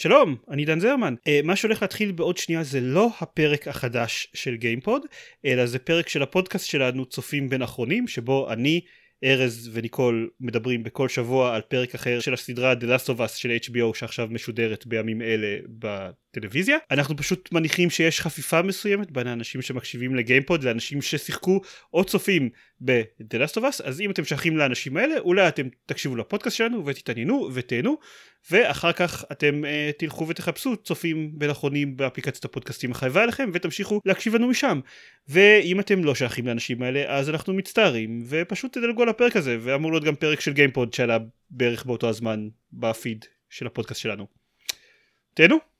שלום, אני דן זרמן. Uh, מה שהולך להתחיל בעוד שנייה זה לא הפרק החדש של גיימפוד, אלא זה פרק של הפודקאסט שלנו צופים בין אחרונים, שבו אני, ארז וניקול מדברים בכל שבוע על פרק אחר של הסדרה The Last of Us של HBO שעכשיו משודרת בימים אלה בטלוויזיה. אנחנו פשוט מניחים שיש חפיפה מסוימת בין האנשים שמקשיבים לגיימפוד לאנשים ששיחקו או צופים Us, אז אם אתם שייכים לאנשים האלה, אולי אתם תקשיבו לפודקאסט שלנו ותתעניינו ותהנו, ואחר כך אתם uh, תלכו ותחפשו צופים בין אחרונים באפליקציית הפודקאסטים החייבה עליכם, ותמשיכו להקשיב לנו משם. ואם אתם לא שייכים לאנשים האלה, אז אנחנו מצטערים, ופשוט תדלגו על הפרק הזה, ואמור להיות גם פרק של גיימפוד שעלה בערך באותו הזמן בפיד של הפודקאסט שלנו. תהנו.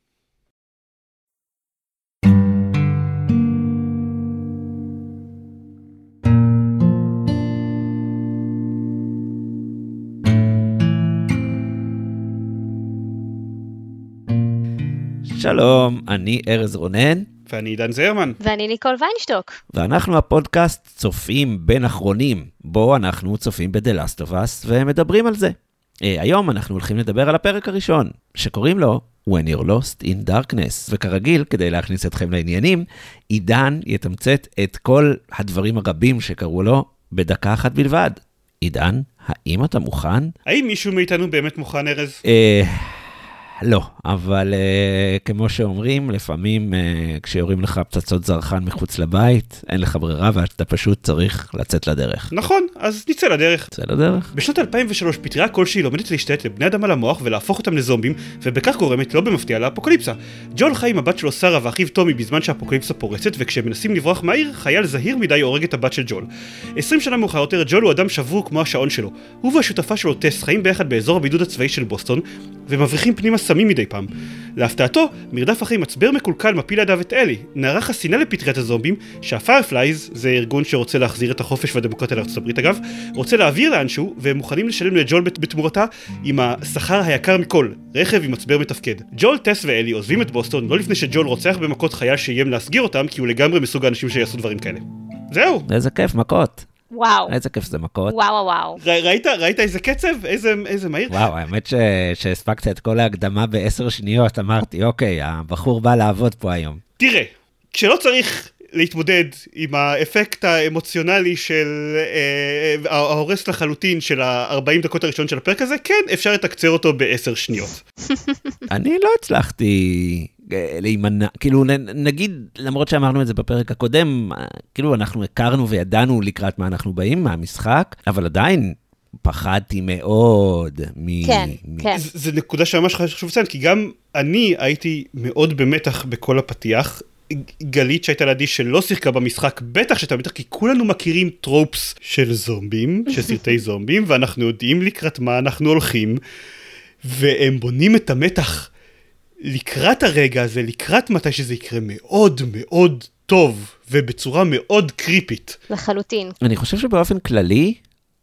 שלום, אני ארז רונן. ואני עידן זרמן. ואני ניקול ויינשטוק. ואנחנו הפודקאסט צופים בין אחרונים, בו אנחנו צופים ב-The Last of Us ומדברים על זה. Uh, היום אנחנו הולכים לדבר על הפרק הראשון, שקוראים לו When You're Lost in Darkness. וכרגיל, כדי להכניס אתכם לעניינים, עידן יתמצת את כל הדברים הרבים שקרו לו בדקה אחת בלבד. עידן, האם אתה מוכן? האם מישהו מאיתנו באמת מוכן, ארז? לא, אבל uh, כמו שאומרים, לפעמים uh, כשיורים לך פצצות זרחן מחוץ לבית, אין לך ברירה ואתה פשוט צריך לצאת לדרך. נכון, אז נצא לדרך. נצא לדרך. בשנת 2003 פטריה כלשהי לומדת להשתלט לבני אדם על המוח ולהפוך אותם לזומבים, ובכך גורמת לא במפתיע לאפוקליפסה. ג'ול חי עם הבת שלו שרה ואחיו טומי בזמן שהאפוקליפסה פורצת, וכשהם מנסים לברוח מהעיר, חייל זהיר מדי הורג את הבת של ג'ול. 20 שנה מאוחר יותר, ג'ול הוא אדם שבור כמו השעון שלו. הוא והשותפה שלו טס חיים ביחד באזור הבידוד הצבאי של בוסטון, ומבריחים פנימה סמים מדי פעם. להפתעתו, מרדף אחרי מצבר מקולקל מפיל לידיו את אלי, נערה חסינה לפטריית הזומבים, שה Fireflies, זה ארגון שרוצה להחזיר את החופש והדמוקרטיה לארצות הברית אגב, רוצה להעביר לאנשהו, והם מוכנים לשלם לג'ול בתמורתה עם השכר היקר מכל, רכב עם מצבר מתפקד. ג'ול, טס ואלי עוזבים את בוסטון לא לפני שג'ול רוצח במכות חייל שאיים להסגיר אותם, כי הוא לגמרי מסוג האנשים שיעשו דברים כאלה. זהו. איזה כיף, מכות. וואו. איזה כיף זה מכות. וואו וואו וואו. ר, ראית, ראית איזה קצב? איזה, איזה מהיר? וואו, האמת ש... שהספקת את כל ההקדמה בעשר שניות, אמרתי, אוקיי, הבחור בא לעבוד פה היום. תראה, כשלא צריך להתמודד עם האפקט האמוציונלי של אה, ההורס לחלוטין של ה-40 דקות הראשון של הפרק הזה, כן, אפשר לתקצר אותו בעשר שניות. אני לא הצלחתי להימנע, כאילו נגיד, למרות שאמרנו את זה בפרק הקודם, כאילו אנחנו הכרנו וידענו לקראת מה אנחנו באים מהמשחק, אבל עדיין פחדתי מאוד מ... כן, מ... כן. זה, זה נקודה שממש חשוב לציין, כי גם אני הייתי מאוד במתח בכל הפתיח. גלית שהייתה לידי שלא שיחקה במשחק, בטח שאתה בטח, כי כולנו מכירים טרופס של זומבים, של סרטי זומבים, ואנחנו יודעים לקראת מה אנחנו הולכים, והם בונים את המתח לקראת הרגע הזה, לקראת מתי שזה יקרה מאוד מאוד טוב, ובצורה מאוד קריפית. לחלוטין. אני חושב שבאופן כללי,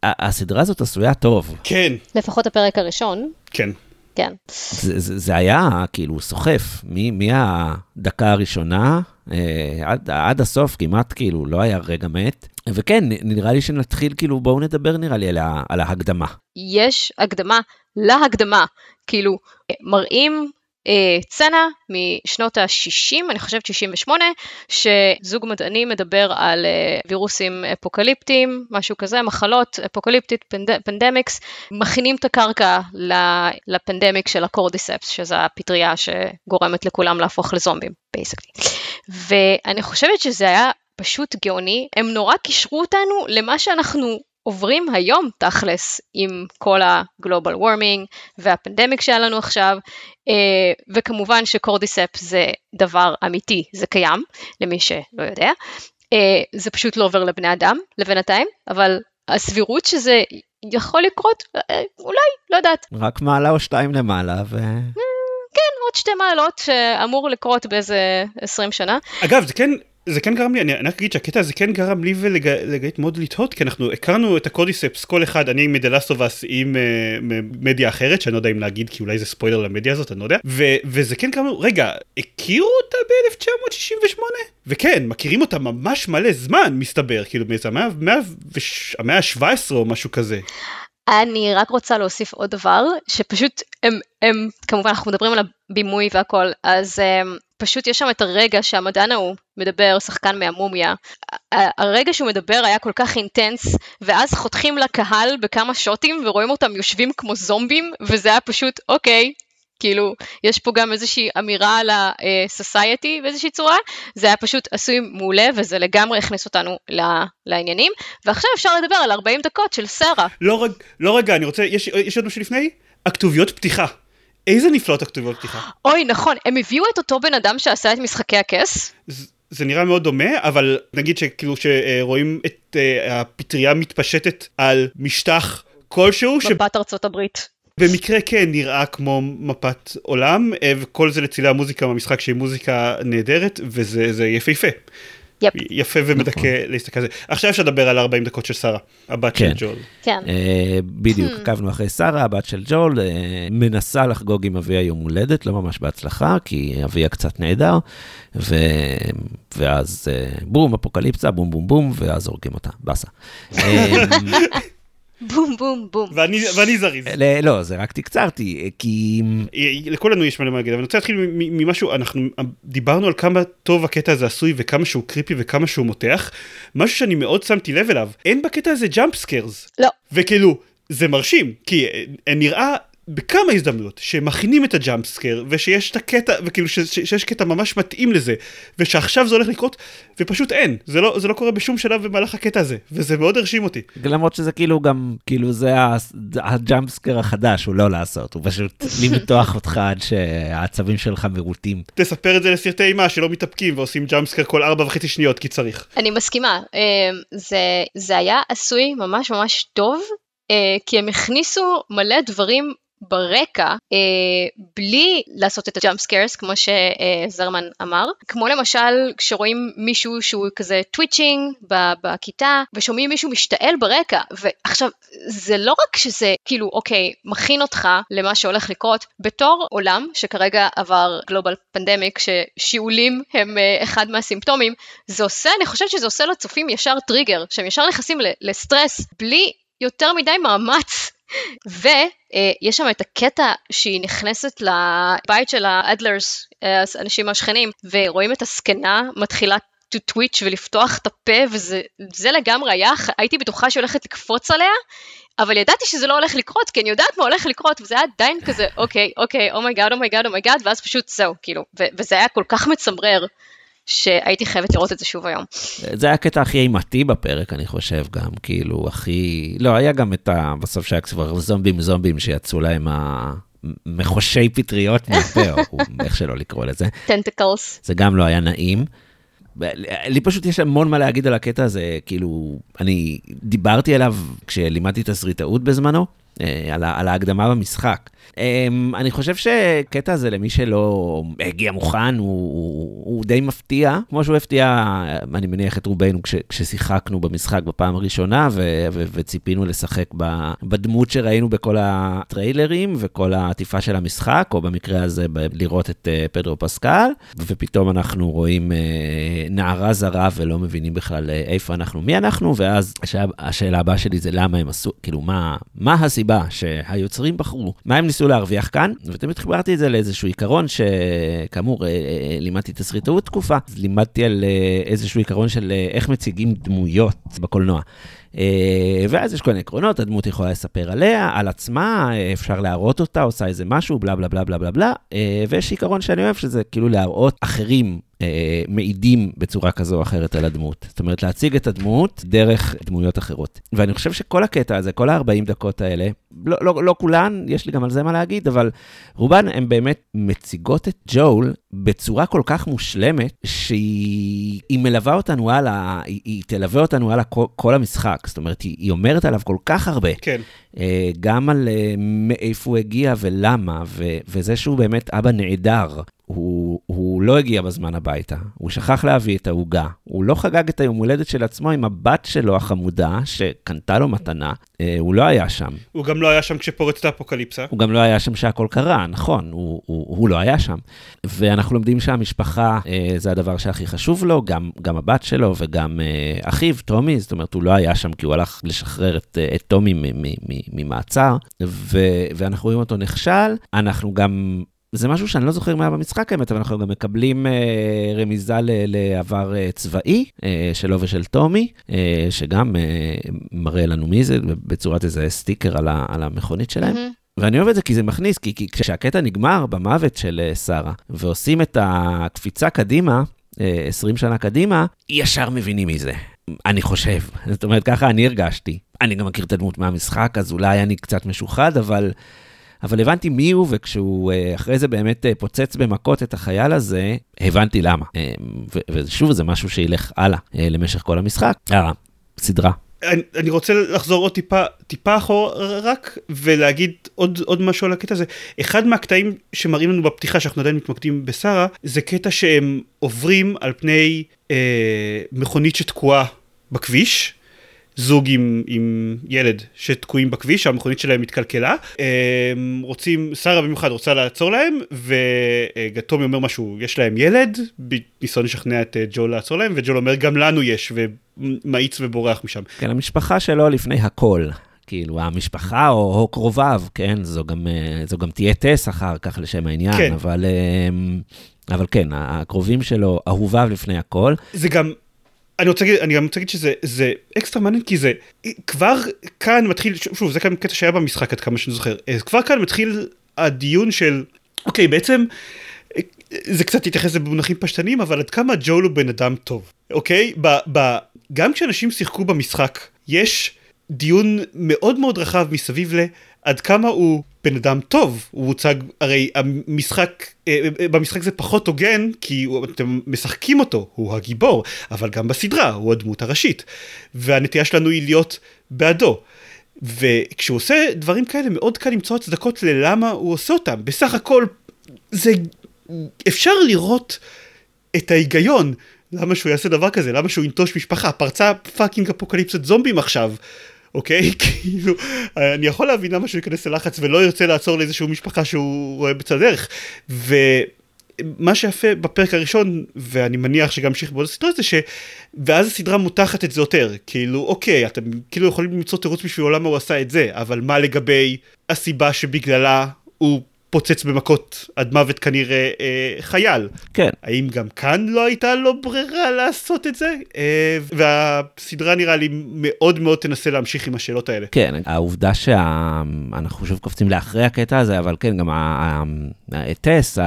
הסדרה הזאת עשויה טוב. כן. לפחות הפרק הראשון. כן. כן. זה, זה, זה היה כאילו סוחף, מ, מהדקה הראשונה אה, עד, עד הסוף, כמעט כאילו לא היה רגע מת. וכן, נראה לי שנתחיל, כאילו, בואו נדבר נראה לי על, ה, על ההקדמה. יש הקדמה להקדמה. כאילו, מראים צנע משנות ה-60, אני חושבת 68, שזוג מדענים מדבר על אה, וירוסים אפוקליפטיים, משהו כזה, מחלות אפוקליפטית, pand... pandemics, מכינים את הקרקע ל pandemic של ה cordyceps, שזו הפטריה שגורמת לכולם להפוך לזומבים, basically. ואני חושבת שזה היה פשוט גאוני, הם נורא קישרו אותנו למה שאנחנו עוברים היום תכלס עם כל הגלובל וורמינג והפנדמיק שהיה לנו עכשיו, אה, וכמובן שקורדיספ זה דבר אמיתי, זה קיים, למי שלא יודע. אה, זה פשוט לא עובר לבני אדם לבינתיים, אבל הסבירות שזה יכול לקרות, אה, אולי, לא יודעת. רק מעלה או שתיים למעלה ו... כן, עוד שתי מעלות שאמור לקרות באיזה 20 שנה. אגב, זה כן... זה כן גרם לי, אני רק אגיד שהקטע הזה כן גרם לי ולגלית מאוד לתהות, כי אנחנו הכרנו את הקודיספס, כל אחד, אני מדלסטובס עם uh, מדיה אחרת, שאני לא יודע אם להגיד, כי אולי זה ספוילר למדיה הזאת, אני לא יודע, וזה כן גרם, רגע, הכירו אותה ב-1968? וכן, מכירים אותה ממש מלא זמן, מסתבר, כאילו מאיזה המאה ה-17 או משהו כזה. אני רק רוצה להוסיף עוד דבר, שפשוט הם, הם, כמובן אנחנו מדברים על הבימוי והכל, אז הם, פשוט יש שם את הרגע שהמדען ההוא מדבר, שחקן מהמומיה, הרגע שהוא מדבר היה כל כך אינטנס, ואז חותכים לקהל בכמה שוטים ורואים אותם יושבים כמו זומבים, וזה היה פשוט, אוקיי, כאילו, יש פה גם איזושהי אמירה על ה-society באיזושהי צורה, זה היה פשוט עשוי מעולה, וזה לגמרי הכניס אותנו לעניינים, ועכשיו אפשר לדבר על 40 דקות של סרה. לא, רג, לא רגע, אני רוצה, יש, יש עוד משהו לפני? הכתוביות פתיחה. איזה נפלאות הכתוביות פתיחה. אוי, נכון, הם הביאו את אותו בן אדם שעשה את משחקי הכס. זה נראה מאוד דומה, אבל נגיד שכאילו שרואים את uh, הפטריה מתפשטת על משטח כלשהו. מפת ש... ארצות הברית. במקרה כן נראה כמו מפת עולם, אה, וכל זה לצילי המוזיקה במשחק שהיא מוזיקה נהדרת, וזה יפהפה. יפ. יפה ומדכא נכון. להסתכל על זה. עכשיו אפשר לדבר על 40 דקות של שרה, הבת כן. של ג'ול. כן. Uh, בדיוק, hmm. עקבנו אחרי שרה, הבת של ג'ול, uh, מנסה לחגוג עם אביה יום הולדת, לא ממש בהצלחה, כי אביה קצת נהדר, ו... ואז uh, בום, אפוקליפסה, בום בום בום, ואז הורגים אותה, באסה. בום בום בום. ואני, ואני זריז. לא, זה רק תקצרתי, כי... לכולנו יש מה להגיד, אבל אני רוצה להתחיל ממשהו, אנחנו דיברנו על כמה טוב הקטע הזה עשוי וכמה שהוא קריפי וכמה שהוא מותח. משהו שאני מאוד שמתי לב אליו, אין בקטע הזה jump scares. לא. וכאילו, זה מרשים, כי נראה בכמה הזדמנויות שמכינים את ה jump scare ושיש את הקטע וכאילו ש, ש, שיש קטע ממש מתאים לזה ושעכשיו זה הולך לקרות ופשוט אין זה לא זה לא קורה בשום שלב במהלך הקטע הזה וזה מאוד הרשים אותי. למרות שזה כאילו גם כאילו זה ה jump scare החדש הוא לא לעשות הוא פשוט למתוח אותך עד שהעצבים שלך מרוטים. תספר את זה לסרטי אימה שלא מתאפקים ועושים jump scare כל ארבע וחצי שניות כי צריך. אני מסכימה אמ, זה זה היה עשוי ממש ממש טוב. Uh, כי הם הכניסו מלא דברים ברקע אה, בלי לעשות את ה jump scares כמו שזרמן אמר. כמו למשל כשרואים מישהו שהוא כזה twitching בכיתה ושומעים מישהו משתעל ברקע ועכשיו זה לא רק שזה כאילו אוקיי מכין אותך למה שהולך לקרות בתור עולם שכרגע עבר global pandemic ששיעולים הם אה, אחד מהסימפטומים זה עושה אני חושבת שזה עושה לצופים ישר טריגר שהם ישר נכנסים לסטרס בלי יותר מדי מאמץ ויש שם את הקטע שהיא נכנסת לבית של האדלרס, האנשים השכנים, ורואים את הזקנה מתחילה to twitch ולפתוח את הפה, וזה לגמרי היה, הייתי בטוחה שהיא הולכת לקפוץ עליה, אבל ידעתי שזה לא הולך לקרות, כי אני יודעת מה הולך לקרות, וזה היה עדיין כזה, אוקיי, אוקיי, אומייגאד, אומייגאד, אומייגאד, ואז פשוט זהו, כאילו, וזה היה כל כך מצמרר. שהייתי חייבת לראות את זה שוב היום. זה היה הקטע הכי אימתי בפרק, אני חושב גם, כאילו, הכי... לא, היה גם את ה... בסוף שהיה כבר זומבים זומבים שיצאו להם ה... מחושי פטריות מהפה, או איך שלא לקרוא לזה. טנטקלס. זה גם לא היה נעים. לי פשוט יש המון מה להגיד על הקטע הזה, כאילו, אני דיברתי עליו כשלימדתי תסריטאות בזמנו, אה, על, על ההקדמה במשחק. אמ, אני חושב שקטע הזה למי שלא הגיע מוכן, הוא, הוא, הוא די מפתיע, כמו שהוא הפתיע, אני מניח את רובנו כש, כששיחקנו במשחק בפעם הראשונה, ו, ו, וציפינו לשחק ב, בדמות שראינו בכל הטריילרים וכל העטיפה של המשחק, או במקרה הזה ב, לראות את uh, פדרו פסקל, ופתאום אנחנו רואים uh, נערה זרה ולא מבינים בכלל uh, איפה אנחנו, מי אנחנו, ואז השאלה הבאה שלי זה למה הם עשו, כאילו, מה, מה הסיבה שהיוצרים בחרו, מה הם ניסו להרוויח כאן, ותמיד חיברתי את זה לאיזשהו עיקרון שכאמור, אה, אה, לימדתי תסריטאות תקופה, אז לימדתי על אה, איזשהו עיקרון של איך מציגים דמויות בקולנוע. ואז יש כל מיני עקרונות, הדמות יכולה לספר עליה, על עצמה, אפשר להראות אותה, עושה איזה משהו, בלה בלה בלה בלה בלה בלה, ויש עיקרון שאני אוהב, שזה כאילו להראות אחרים אה, מעידים בצורה כזו או אחרת על הדמות. זאת אומרת, להציג את הדמות דרך דמויות אחרות. ואני חושב שכל הקטע הזה, כל ה-40 דקות האלה, לא, לא, לא כולן, יש לי גם על זה מה להגיד, אבל רובן הן באמת מציגות את ג'ול בצורה כל כך מושלמת, שהיא מלווה אותנו הלאה, היא, היא תלווה אותנו הלאה כל, כל המשחק. זאת אומרת, היא, היא אומרת עליו כל כך הרבה. כן. אה, גם על אה, מאיפה הוא הגיע ולמה, ו, וזה שהוא באמת אבא נעדר, הוא, הוא לא הגיע בזמן הביתה, הוא שכח להביא את העוגה, הוא לא חגג את היום הולדת של עצמו עם הבת שלו החמודה, שקנתה לו מתנה, אה, הוא לא היה שם. הוא גם לא היה שם כשפורצת האפוקליפסה. הוא גם לא היה שם שהכל קרה, נכון, הוא, הוא, הוא לא היה שם. ואנחנו לומדים שהמשפחה אה, זה הדבר שהכי חשוב לו, גם, גם הבת שלו וגם אה, אחיו, טומי, זאת אומרת, הוא לא היה שם כי הוא הלך לשחרר את, אה, את טומי ממעצר, ואנחנו רואים אותו נכשל, אנחנו גם זה משהו שאני לא זוכר מה היה במשחק האמת, אבל אנחנו גם מקבלים אה, רמיזה ל, לעבר אה, צבאי אה, שלו ושל טומי, אה, שגם אה, מראה לנו מי זה בצורת איזה סטיקר על, ה, על המכונית שלהם. Mm-hmm. ואני אוהב את זה כי זה מכניס, כי, כי כשהקטע נגמר במוות של אה, שרה, ועושים את הקפיצה קדימה, 20 אה, שנה קדימה, ישר מבינים מי זה. אני חושב. זאת אומרת, ככה אני הרגשתי. אני גם מכיר את הדמות מהמשחק, אז אולי אני קצת משוחד, אבל... אבל הבנתי מי הוא, וכשהוא אה, אחרי זה באמת אה, פוצץ במכות את החייל הזה, הבנתי למה. אה, ושוב, זה משהו שילך הלאה למשך כל המשחק. הסדרה. אני, אני רוצה לחזור עוד טיפה, טיפה אחורה רק ולהגיד עוד, עוד משהו על הקטע הזה. אחד מהקטעים שמראים לנו בפתיחה שאנחנו עדיין מתמקדים בשרה, זה קטע שהם עוברים על פני אה, מכונית שתקועה בכביש. זוג עם, עם ילד שתקועים בכביש, המכונית שלהם התקלקלה. הם רוצים, שרה במיוחד רוצה לעצור להם, וגטומי אומר משהו, יש להם ילד, בניסיון לשכנע את אה, ג'ול לעצור להם, וג'ול אומר גם לנו יש, ומאיץ ובורח משם. כן, המשפחה שלו לפני הכל. כאילו, המשפחה או, או קרוביו, כן, זו גם, אה, זו גם תהיה טס אחר כך לשם העניין, כן. אבל, אה, אבל כן, הקרובים שלו, אהוביו לפני הכל. זה גם, אני רוצה להגיד, אני גם רוצה להגיד שזה אקסטרה מעניין כי זה כבר כאן מתחיל, שוב זה כאן קטע שהיה במשחק עד כמה שאני זוכר, כבר כאן מתחיל הדיון של, אוקיי בעצם זה קצת יתייחס במונחים פשטניים אבל עד כמה ג'ול הוא בן אדם טוב, אוקיי? ב, ב, גם כשאנשים שיחקו במשחק יש דיון מאוד מאוד רחב מסביב לעד כמה הוא בן אדם טוב, הוא הוצג, הרי המשחק, אה, אה, במשחק זה פחות הוגן, כי אתם משחקים אותו, הוא הגיבור, אבל גם בסדרה, הוא הדמות הראשית. והנטייה שלנו היא להיות בעדו. וכשהוא עושה דברים כאלה, מאוד קל למצוא הצדקות ללמה הוא עושה אותם. בסך הכל, זה... אפשר לראות את ההיגיון. למה שהוא יעשה דבר כזה? למה שהוא ינטוש משפחה? פרצה פאקינג אפוקליפסת זומבים עכשיו. אוקיי? כאילו, אני יכול להבין למה שהוא ייכנס ללחץ ולא ירצה לעצור לאיזשהו משפחה שהוא רואה בצד הדרך. ומה שיפה בפרק הראשון, ואני מניח שגם המשיך בעוד הסדרה, זה ש... ואז הסדרה מותחת את זה יותר. כאילו, אוקיי, אתם כאילו יכולים למצוא תירוץ בשביל למה הוא עשה את זה, אבל מה לגבי הסיבה שבגללה הוא פוצץ במכות עד מוות כנראה אה, חייל. כן. האם גם כאן לא הייתה לו ברירה לעשות את זה? אה, והסדרה נראה לי מאוד מאוד תנסה להמשיך עם השאלות האלה. כן, העובדה שאנחנו שוב קופצים לאחרי הקטע הזה, אבל כן, גם טס,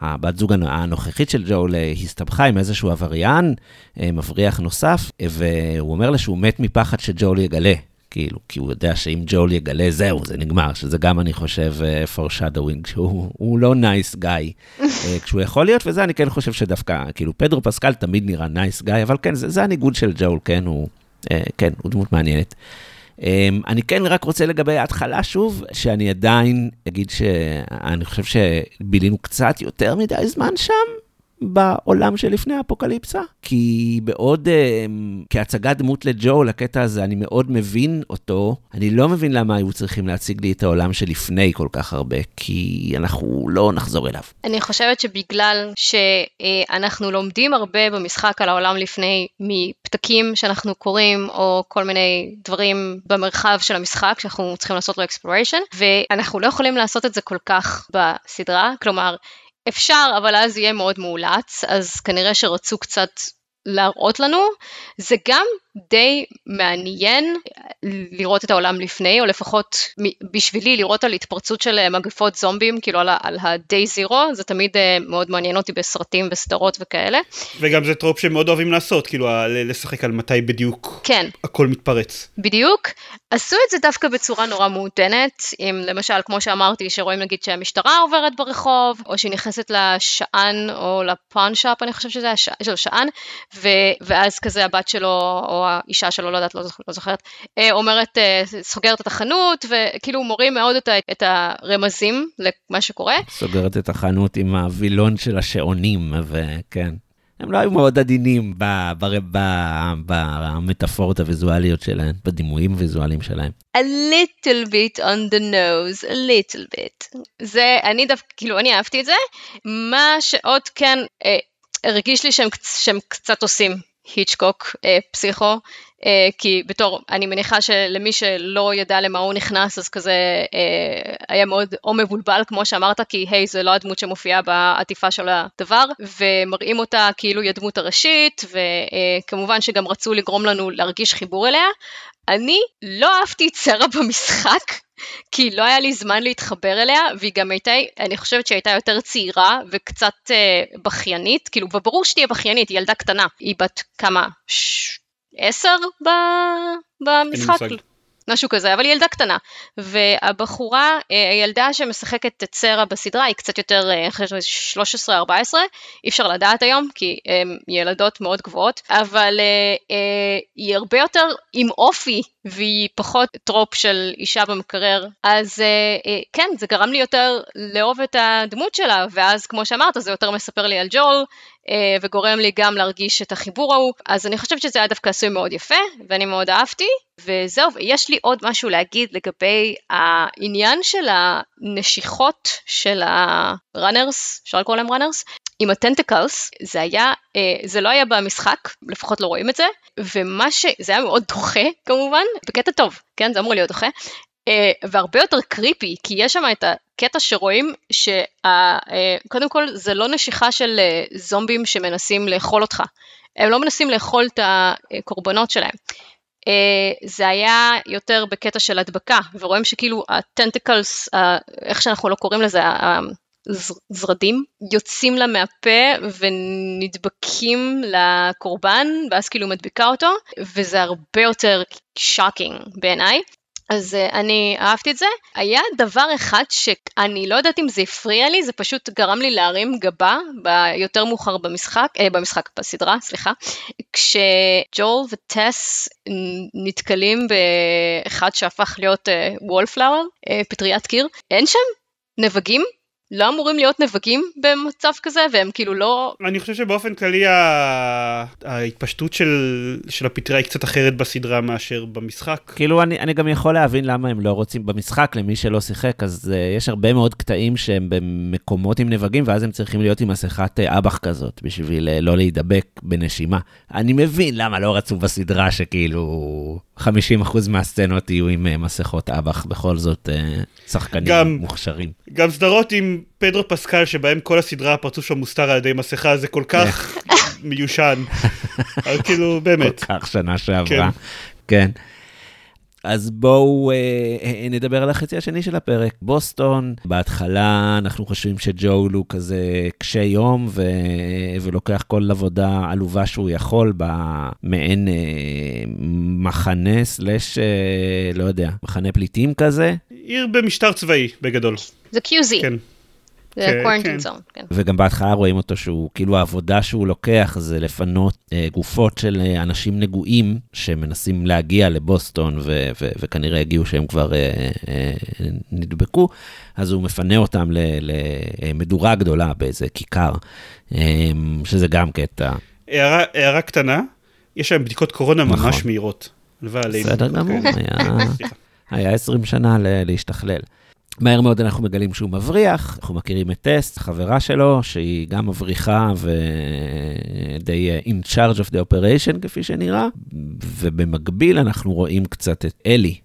הבת זוג הנוכחית של ג'ול, הסתבכה עם איזשהו עבריין, אה, מבריח נוסף, והוא אומר לה שהוא מת מפחד שג'ול יגלה. כאילו, כי הוא יודע שאם ג'ול יגלה, זהו, זה נגמר, שזה גם, אני חושב, uh, foreshadowing, שהוא לא נייס nice גאי uh, כשהוא יכול להיות, וזה אני כן חושב שדווקא, כאילו, פדרו פסקל תמיד נראה נייס nice גאי, אבל כן, זה, זה הניגוד של ג'ול, כן, הוא, uh, כן, הוא דמות מעניינת. Um, אני כן רק רוצה לגבי ההתחלה שוב, שאני עדיין אגיד שאני חושב שבילינו קצת יותר מדי זמן שם, בעולם שלפני האפוקליפסה. כי בעוד uh, כהצגת דמות לג'ו, לקטע הזה, אני מאוד מבין אותו, אני לא מבין למה היו צריכים להציג לי את העולם שלפני כל כך הרבה, כי אנחנו לא נחזור אליו. אני חושבת שבגלל שאנחנו לומדים הרבה במשחק על העולם לפני מפתקים שאנחנו קוראים, או כל מיני דברים במרחב של המשחק שאנחנו צריכים לעשות לו exploration, ואנחנו לא יכולים לעשות את זה כל כך בסדרה, כלומר, אפשר, אבל אז יהיה מאוד מאולץ, אז כנראה שרצו קצת להראות לנו. זה גם די מעניין לראות את העולם לפני, או לפחות בשבילי לראות על התפרצות של מגפות זומבים, כאילו על ה-day zero, זה תמיד אה, מאוד מעניין אותי בסרטים וסדרות וכאלה. וגם זה trope שהם מאוד אוהבים לעשות, כאילו לשחק על מתי בדיוק כן. הכל מתפרץ. בדיוק. עשו את זה דווקא בצורה נורא מעודנת, אם למשל, כמו שאמרתי, שרואים נגיד שהמשטרה עוברת ברחוב, או שהיא נכנסת לשען, או ל pawn shop, אני חושבת שזה השען, ו- ואז כזה הבת שלו, או או האישה שלו, לא יודעת, לא, לא זוכרת, אה, אומרת, אה, סוגרת את החנות, וכאילו מורים מאוד את, את הרמזים למה שקורה. סוגרת את החנות עם הווילון של השעונים, וכן. הם לא היו מאוד עדינים במטאפורות הוויזואליות שלהם, בדימויים הוויזואליים שלהם. A little bit on the nose, a little bit. זה, אני דווקא, כאילו, אני אהבתי את זה. מה שעוד כן אה, הרגיש לי שהם, שהם קצת עושים היצ'קוק, אה, פסיכו, אה, כי בתור, אני מניחה שלמי שלא ידע למה הוא נכנס, אז כזה אה, היה מאוד או מבולבל, כמו שאמרת, כי היי, זה לא הדמות שמופיעה בעטיפה של הדבר, ומראים אותה כאילו היא הדמות הראשית, וכמובן שגם רצו לגרום לנו להרגיש חיבור אליה. אני לא אהבתי את סרה במשחק, כי לא היה לי זמן להתחבר אליה, והיא גם הייתה, אני חושבת שהיא הייתה יותר צעירה וקצת אה, בכיינית, כאילו, וברור שתהיה בכיינית, היא ילדה קטנה, היא בת כמה? ש... עשר במשחק? משהו כזה, אבל היא ילדה קטנה. והבחורה, אה, הילדה שמשחקת את סרה בסדרה, היא קצת יותר, אה, חושבת, 13-14, אי אפשר לדעת היום, כי הן ילדות מאוד גבוהות, אבל אה, היא הרבה יותר עם אופי, והיא פחות טרופ של אישה במקרר. אז כן, זה גרם לי יותר לאהוב את הדמות שלה, ואז כמו שאמרת, זה יותר מספר לי על ג'ול, וגורם לי גם להרגיש את החיבור ההוא, אז אני חושבת שזה היה דווקא עשוי מאוד יפה, ואני מאוד אהבתי, וזהו, ויש לי עוד משהו להגיד לגבי העניין של הנשיכות של הראנרס, אפשר לקרוא להם ראנרס, עם הטנטקלס, זה היה, אה, זה לא היה במשחק, לפחות לא רואים את זה, ומה ש... זה היה מאוד דוחה כמובן, בקטע טוב, כן, זה אמור להיות דוחה, אה, והרבה יותר קריפי, כי יש שם את הקטע שרואים שקודם כל זה לא נשיכה של אה, זומבים שמנסים לאכול אותך, הם לא מנסים לאכול את הקורבנות שלהם. Uh, זה היה יותר בקטע של הדבקה, ורואים שכאילו הטנטקלס, uh, איך שאנחנו לא קוראים לזה, הזרדים, יוצאים לה מהפה ונדבקים לקורבן, ואז כאילו מדביקה אותו, וזה הרבה יותר שוקינג בעיניי. אז uh, אני אהבתי את זה. היה דבר אחד שאני לא יודעת אם זה הפריע לי, זה פשוט גרם לי להרים גבה ביותר מאוחר במשחק, אה, במשחק, בסדרה, סליחה, כשג'ול וטס נתקלים באחד שהפך להיות וולפלאואר, uh, uh, פטריית קיר, אין שם נבגים, לא אמורים להיות נבגים במצב כזה, והם כאילו לא... אני חושב שבאופן כללי ההתפשטות של, של הפטריה היא קצת אחרת בסדרה מאשר במשחק. כאילו, אני, אני גם יכול להבין למה הם לא רוצים במשחק, למי שלא שיחק, אז uh, יש הרבה מאוד קטעים שהם במקומות עם נבגים, ואז הם צריכים להיות עם מסכת uh, אב"ח כזאת, בשביל uh, לא להידבק בנשימה. אני מבין למה לא רצו בסדרה שכאילו 50% מהסצנות יהיו עם uh, מסכות אב"ח, בכל זאת uh, שחקנים גם, מוכשרים. גם סדרות עם פדרו פסקל, שבהם כל הסדרה הפרצוף שלו מוסתר על ידי מסכה, זה כל כך מיושן. כאילו, באמת. כל כך שנה שעברה. כן. אז בואו אה, אה, נדבר על החצי השני של הפרק. בוסטון, בהתחלה אנחנו חושבים שג'ול הוא כזה קשה יום ו... ולוקח כל עבודה עלובה שהוא יכול במעין אה, מחנה סלש, אה, לא יודע, מחנה פליטים כזה. עיר במשטר צבאי, בגדול. זה QZ. כן. זה קוורנטין זון, כן. וגם בהתחלה רואים אותו שהוא, כאילו העבודה שהוא לוקח זה לפנות אה, גופות של אה, אנשים נגועים שמנסים להגיע לבוסטון, ו- ו- וכנראה הגיעו שהם כבר אה, אה, נדבקו, אז הוא מפנה אותם למדורה גדולה באיזה כיכר, אה, שזה גם קטע. הערה, הערה קטנה, יש להם בדיקות קורונה נכון. ממש מהירות. בסדר גמור, אוקיי. היה, היה 20 שנה להשתכלל. מהר מאוד אנחנו מגלים שהוא מבריח, אנחנו מכירים את טסט, חברה שלו, שהיא גם מבריחה ודי uh, in charge of the operation, כפי שנראה, ובמקביל אנחנו רואים קצת את אלי,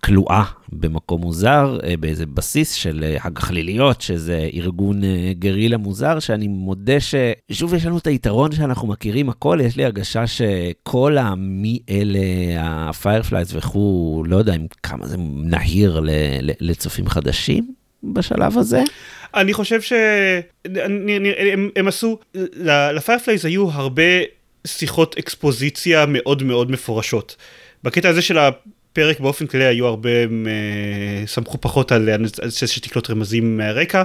כלואה במקום מוזר, אה, באיזה בסיס של אה, הגחליליות, שזה ארגון אה, גרילה מוזר, שאני מודה ששוב יש לנו את היתרון שאנחנו מכירים הכל, יש לי הרגשה שכל המי אלה, ה Fireflies וכו', לא יודע אם כמה זה נהיר לצופים חדשים בשלב הזה. אני חושב שהם עשו, ל Fireflies היו הרבה שיחות אקספוזיציה מאוד מאוד מפורשות. בקטע הזה של בפרק באופן כללי היו הרבה, אה, סמכו פחות על זה שתקלוט רמזים מהרקע.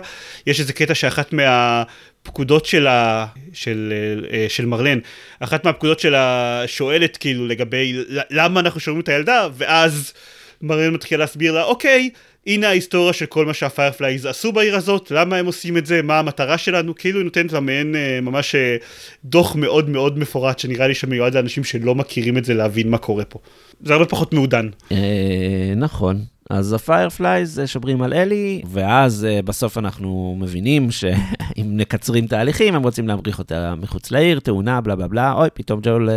יש איזה קטע שאחת מהפקודות של, ה, של, אה, של מרלין, אחת מהפקודות שלה שואלת כאילו לגבי למה אנחנו שומעים את הילדה, ואז מרלין מתחילה להסביר לה, אוקיי, הנה ההיסטוריה של כל מה שהפיירפלייז עשו בעיר הזאת, למה הם עושים את זה, מה המטרה שלנו, כאילו היא נותנת לה מעין אה, ממש אה, דוח מאוד מאוד מפורט שנראה לי שמיועד לאנשים שלא מכירים את זה להבין מה קורה פה. זה הרבה פחות מעודן. אה, נכון. אז הפיירפלייז שומרים על אלי, ואז בסוף אנחנו מבינים שאם נקצר תהליכים, הם רוצים להבריח אותה מחוץ לעיר, תוכנה, בלה בלה בלה, אוי, פתאום ג'ואל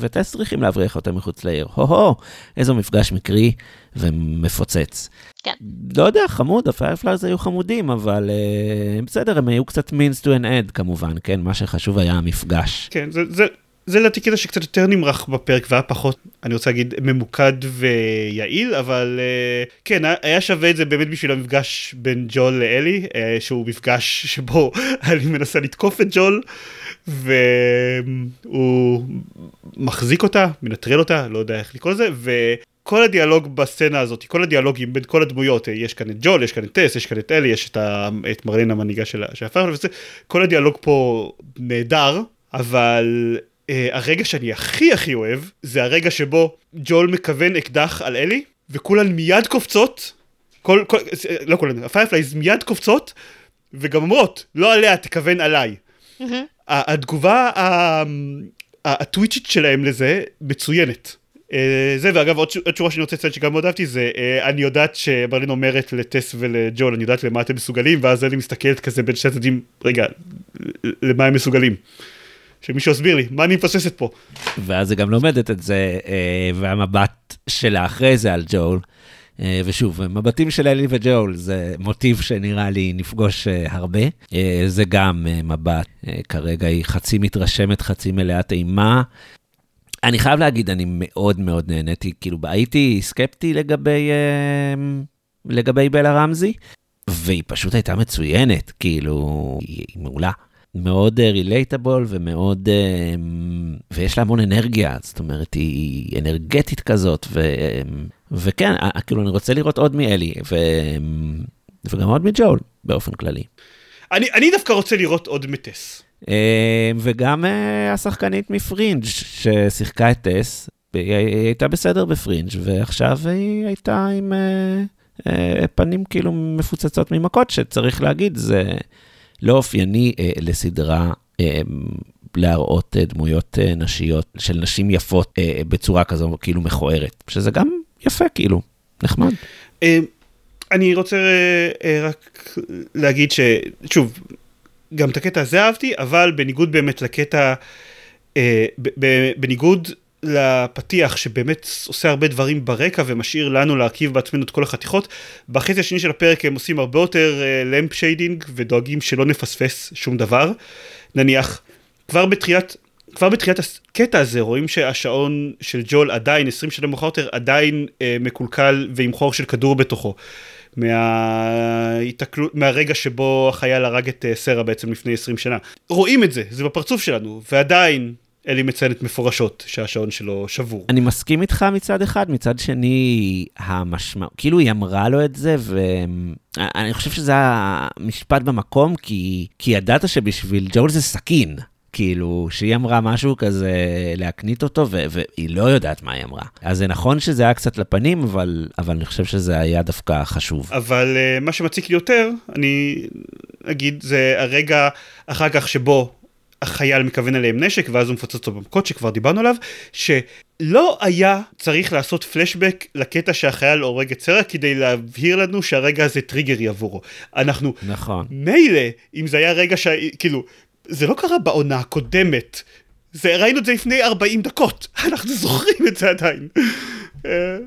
וטס צריכים להבריח אותה מחוץ לעיר. הו-הו, איזה מפגש מקרי ומפוצץ. כן. לא יודע, חמוד, הפיירפלייז היו חמודים, אבל uh, בסדר, הם היו קצת means to an end כמובן, כן? מה שחשוב היה המפגש. כן, זה, זה, זה לדעתי קטע שקצת יותר נמרח בפרק והיה פחות, אני רוצה להגיד, ממוקד ויעיל, אבל uh, כן, היה שווה את זה באמת בשביל המפגש בין ג'ול לאלי, uh, שהוא מפגש שבו אני מנסה לתקוף את ג'ול. והוא מחזיק אותה, מנטרל אותה, לא יודע איך לקרוא לזה, כל הדיאלוג בסצנה הזאת, כל הדיאלוגים בין כל הדמויות, יש כאן את ג'ול, יש כאן את טס, יש כאן את אלי, יש את, ה, את מרלין המנהיגה של וזה, כל הדיאלוג פה נהדר, אבל אה, הרגע שאני הכי הכי אוהב, זה הרגע שבו ג'ואל מכוון אקדח על אלי, וכולן מיד קופצות, כל, כל, לא כולן, הפיירפלייז מיד קופצות, וגם אומרות, לא עליה, תכוון עליי. Mm-hmm. התגובה ה twitchית שלהם לזה מצוינת. אה, זה ואגב עוד שורה שאני רוצה לציין שגם מאוד אהבתי זה אה, אני יודעת שמרלין אומרת לטס ולג'ואל אני יודעת למה אתם מסוגלים ואז אני מסתכלת כזה בין שני הצדדים רגע למה הם מסוגלים. שמישהו יסביר לי מה אני מפססת פה. ואז היא גם לומדת את זה אה, והמבט שלה אחרי זה על ג'ול. ושוב, מבטים של אלי וג'ול זה מוטיב שנראה לי נפגוש הרבה. זה גם מבט, כרגע היא חצי מתרשמת, חצי מלאת אימה, אני חייב להגיד, אני מאוד מאוד נהניתי, כאילו הייתי סקפטי לגבי, אה, לגבי בלה רמזי, והיא פשוט הייתה מצוינת, כאילו, היא מעולה. מאוד relatable uh, ומאוד, uh, ויש לה המון אנרגיה, זאת אומרת, היא אנרגטית כזאת, ו, וכן, כאילו, אני רוצה לראות עוד מאלי, ו, וגם עוד מג'ואל, באופן כללי. אני, אני דווקא רוצה לראות עוד מטס. אה, וגם אה, השחקנית מפרינג' ששיחקה את טס, היא הייתה בסדר בפרינג', ועכשיו היא הייתה עם אה, פנים כאילו מפוצצות ממכות, שצריך להגיד, זה לא אופייני לסדרה להראות דמויות נשיות של נשים יפות בצורה כזו כאילו מכוערת, שזה גם יפה כאילו, נחמד. אני רוצה רק להגיד ששוב, גם את הקטע הזה אהבתי, אבל בניגוד באמת לקטע, אה, בניגוד לפתיח שבאמת עושה הרבה דברים ברקע ומשאיר לנו להרכיב בעצמנו את כל החתיכות, בחצי השני של הפרק הם עושים הרבה יותר lamp uh, shading ודואגים שלא נפספס שום דבר. נניח, כבר בתחילת, כבר בתחילת הקטע הזה רואים שהשעון של ג'ואל עדיין, 20 שנה מאוחר יותר, עדיין uh, מקולקל ועם חור של כדור בתוכו. מההתקל... מהרגע שבו החייל הרג את אה, שרה בעצם לפני 20 שנה. רואים את זה, זה בפרצוף שלנו, ועדיין אלי מציינת מפורשות שהשעון שלו שבור. אני מסכים איתך מצד אחד, מצד שני, המשמעות, כאילו היא אמרה לו את זה, ואני חושב שזה המשפט במקום, כי, כי ידעת שבשביל ג'ול זה סכין. כאילו, שהיא אמרה משהו כזה להקנית אותו, ו- והיא לא יודעת מה היא אמרה. אז זה נכון שזה היה קצת לפנים, אבל, אבל אני חושב שזה היה דווקא חשוב. אבל uh, מה שמציק לי יותר, אני אגיד, זה הרגע אחר כך שבו החייל מכוון עליהם נשק, ואז הוא מפוצץ אותו במכות שכבר דיברנו עליו, שלא היה צריך לעשות פלשבק לקטע שהחייל הורג את סרע כדי להבהיר לנו שהרגע הזה טריגרי עבורו. אנחנו, נכון. מילא, אם זה היה רגע ש... כאילו, זה לא קרה בעונה הקודמת. זה, ראינו את זה לפני 40 דקות, אנחנו זוכרים את זה עדיין.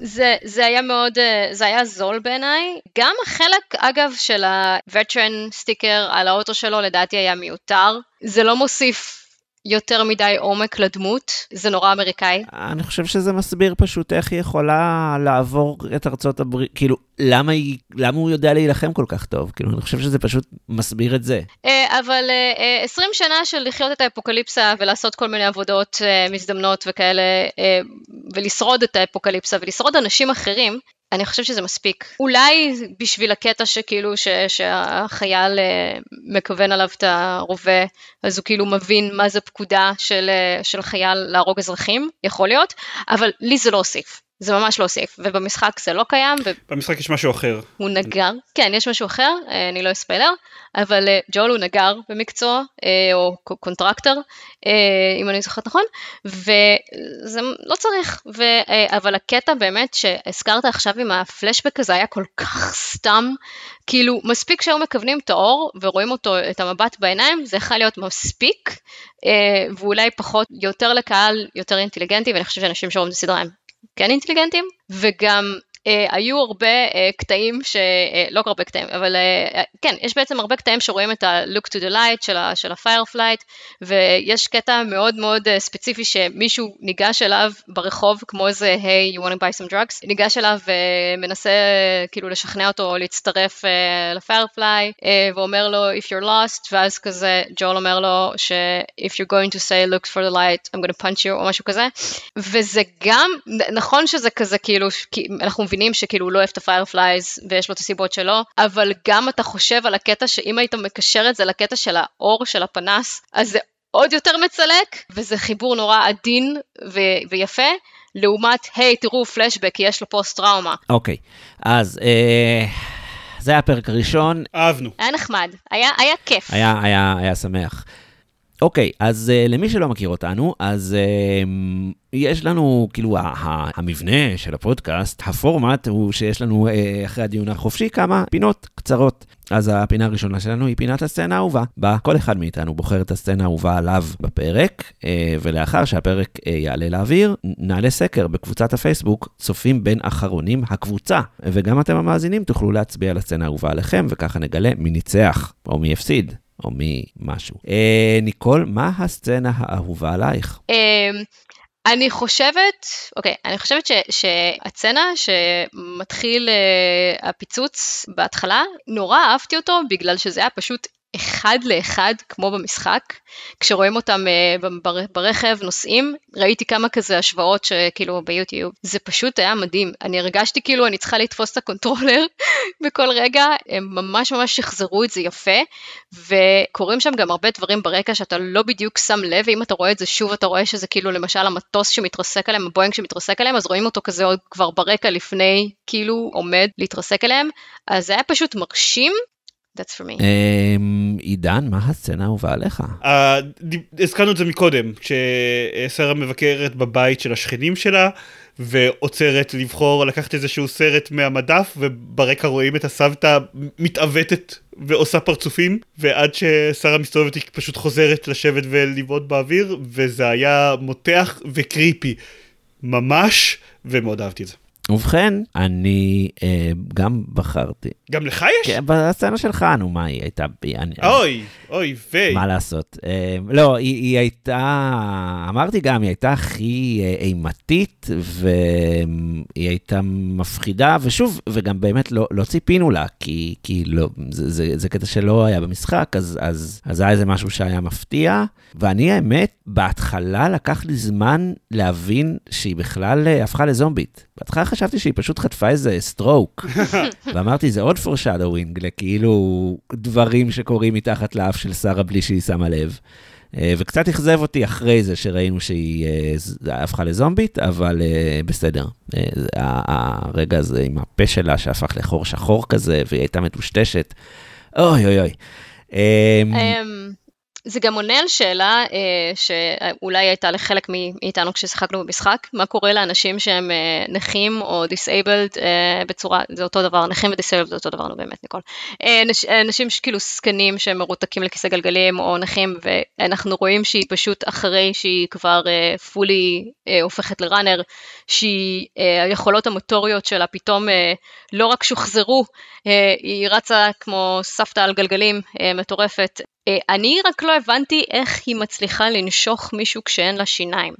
זה, זה היה מאוד, אה, זה היה זול בעיניי. גם החלק, אגב, של ה-veteran סטיקר על האוטו שלו, לדעתי היה מיותר. זה לא מוסיף יותר מדי עומק לדמות, זה נורא אמריקאי. אני חושב שזה מסביר פשוט איך היא יכולה לעבור את ארצות הברית, כאילו, למה, היא, למה הוא יודע להילחם כל כך טוב? כאילו, אני חושב שזה פשוט מסביר את זה. אה, אבל 20 אה, שנה של לחיות את האפוקליפסה ולעשות כל מיני עבודות אה, מזדמנות וכאלה, ולשרוד את האפוקליפסה ולשרוד אנשים אחרים, אני חושבת שזה מספיק. אולי בשביל הקטע שכאילו ש, שהחייל uh, מכוון עליו את הרובה, אז הוא כאילו מבין מה זה פקודה של, uh, של חייל להרוג אזרחים, יכול להיות, אבל לי זה לא הוסיף. זה ממש לא סייף, ובמשחק זה לא קיים. ו... במשחק יש משהו אחר. הוא נגר, כן, יש משהו אחר, אה, אני לא אספיילר, אבל אה, ג'ול הוא נגר במקצוע, אה, או קונטרקטור, אם אני זוכרת נכון, וזה לא צריך, ו... אבל הקטע באמת שהזכרת עכשיו עם הפלשבק הזה היה כל כך סתם, כאילו מספיק שהיו מכוונים את האור ורואים אותו, את המבט בעיניים, זה יכול להיות מספיק, ואולי פחות, יותר לקהל יותר אינטליגנטי, ואני חושבת שאנשים שרואים את הסדרה הם כן אינטליגנטים, וגם היו הרבה אה, קטעים, ש... אה, לא הרבה קטעים, אבל אה, כן, יש בעצם הרבה קטעים שרואים את ה-look to the light של, ה- של ה-fireflight, ויש קטע מאוד מאוד אה, ספציפי שמישהו ניגש אליו ברחוב, כמו איזה, hey, you want to buy some drugs, ניגש אליו ומנסה אה, כאילו לשכנע אותו להצטרף אה, ל-Fireflies, אה, ואומר לו, if you're lost, ואז כזה, ג'ואל אומר לו, ש- if you're going to say look for the light, I'm going to punch you, או משהו כזה, וזה גם, נכון שזה כזה כאילו, אנחנו מבינים שכאילו הוא לא אוהב את הפיירפלייז ויש לו את הסיבות שלו, אבל גם אתה חושב על הקטע שאם היית מקשר את זה לקטע של האור של הפנס, אז זה עוד יותר מצלצל, וזה חיבור נורא עדין ו- ויפה. לעומת, היי, תראו, פלשבק, יש לו פוסט טראומה. אוקיי, אז אה, זה היה הפרק הראשון. אהבנו. היה נחמד, היה, היה כיף. היה, היה, היה שמח. אוקיי, אז uh, למי שלא מכיר אותנו, אז uh, יש לנו, כאילו, המבנה של הפודקאסט, הפורמט הוא שיש לנו uh, אחרי הדיון החופשי כמה פינות קצרות. אז הפינה הראשונה שלנו היא פינת הסצנה האהובה, בה כל אחד מאיתנו בוחר את הסצנה האהובה עליו בפרק, ולאחר שהפרק יעלה לאוויר, נעלה סקר בקבוצת הפייסבוק, צופים בין אחרונים הקבוצה, וגם אתם המאזינים תוכלו להצביע על הסצנה האהובה עליכם, וככה נגלה מי ניצח או מי הפסיד. או ממשהו. אה, ניקול, מה הסצנה האהובה עלייך? אה, אני חושבת, אוקיי, אני חושבת ש, שהצצנה שמתחיל uh, הפיצוץ בהתחלה, נורא אהבתי אותו בגלל שזה היה פשוט אחד לאחד כמו במשחק. כשרואים אותם uh, ברכב נוסעים, ראיתי כמה כזה השוואות שכאילו ביוטיוב. זה פשוט היה מדהים. אני הרגשתי כאילו אני צריכה לתפוס את הקונטרולר בכל רגע, הם ממש ממש שחזרו את זה יפה, וקורים שם גם הרבה דברים ברקע שאתה לא בדיוק שם לב, ואם אתה רואה את זה שוב אתה רואה שזה כאילו למשל המטוס שמתרסק עליהם, הבואינג שמתרסק עליהם, אז רואים אותו כזה עוד כבר ברקע לפני כאילו עומד להתרסק עליהם, אז זה היה פשוט מרשים, That's for me. אמ, עידן, מה הסצנה האהובה עליך? אה, הזכרנו את זה מקודם, כששרה מבקרת בבית של השכנים שלה, ועוצרת לבחור לקחת איזשהו סרט מהמדף, וברקע רואים את הסבתא מתעוותת ועושה פרצופים, ועד ששרה מסתובבת היא פשוט חוזרת לשבת ולבעוט באוויר, וזה היה מותח וקריפי. ממש, ומאוד אהבתי את זה. ובכן, אני אה, גם בחרתי. גם לך יש? כן, בסצנה שלך, נו, מה, היא הייתה... אני, אוי, אוי, ויי. מה לעשות? אה, לא, היא, היא הייתה, אמרתי גם, היא הייתה הכי אה, אימתית, והיא הייתה מפחידה, ושוב, וגם באמת לא, לא ציפינו לה, כי, כי לא, זה, זה, זה קטע שלא היה במשחק, אז, אז, אז היה איזה משהו שהיה מפתיע, ואני, האמת, בהתחלה לקח לי זמן להבין שהיא בכלל אה, הפכה לזומבית. בהתחלה חשבתי שהיא פשוט חטפה איזה סטרוק, ואמרתי, זה עוד foreshadowing לכאילו דברים שקורים מתחת לאף של שרה בלי שהיא שמה לב. אה, וקצת אכזב אותי אחרי זה שראינו שהיא אה, הפכה לזומבית, אבל אה, בסדר. הרגע הזה עם הפה שלה שהפך לחור שחור כזה, והיא הייתה מטושטשת. אוי אוי אוי. זה גם עונה על שאלה אה, שאולי הייתה לחלק מאיתנו כששיחקנו במשחק, מה קורה לאנשים שהם אה, נכים או disabled אה, בצורה, זה אותו דבר, נכים ו disabled זה אותו דבר, נו באמת ניקול. אה, אנש, אנשים כאילו זקנים שהם מרותקים לכיסא גלגלים או נכים ואנחנו רואים שהיא פשוט אחרי שהיא כבר אה, פולי אה, הופכת לראנר, שהיכולות אה, המוטוריות שלה פתאום אה, לא רק שוחזרו, אה, היא רצה כמו סבתא על גלגלים אה, מטורפת. אה, אני רק לא הבנתי איך היא מצליחה לנשוך מישהו כשאין לה שיניים.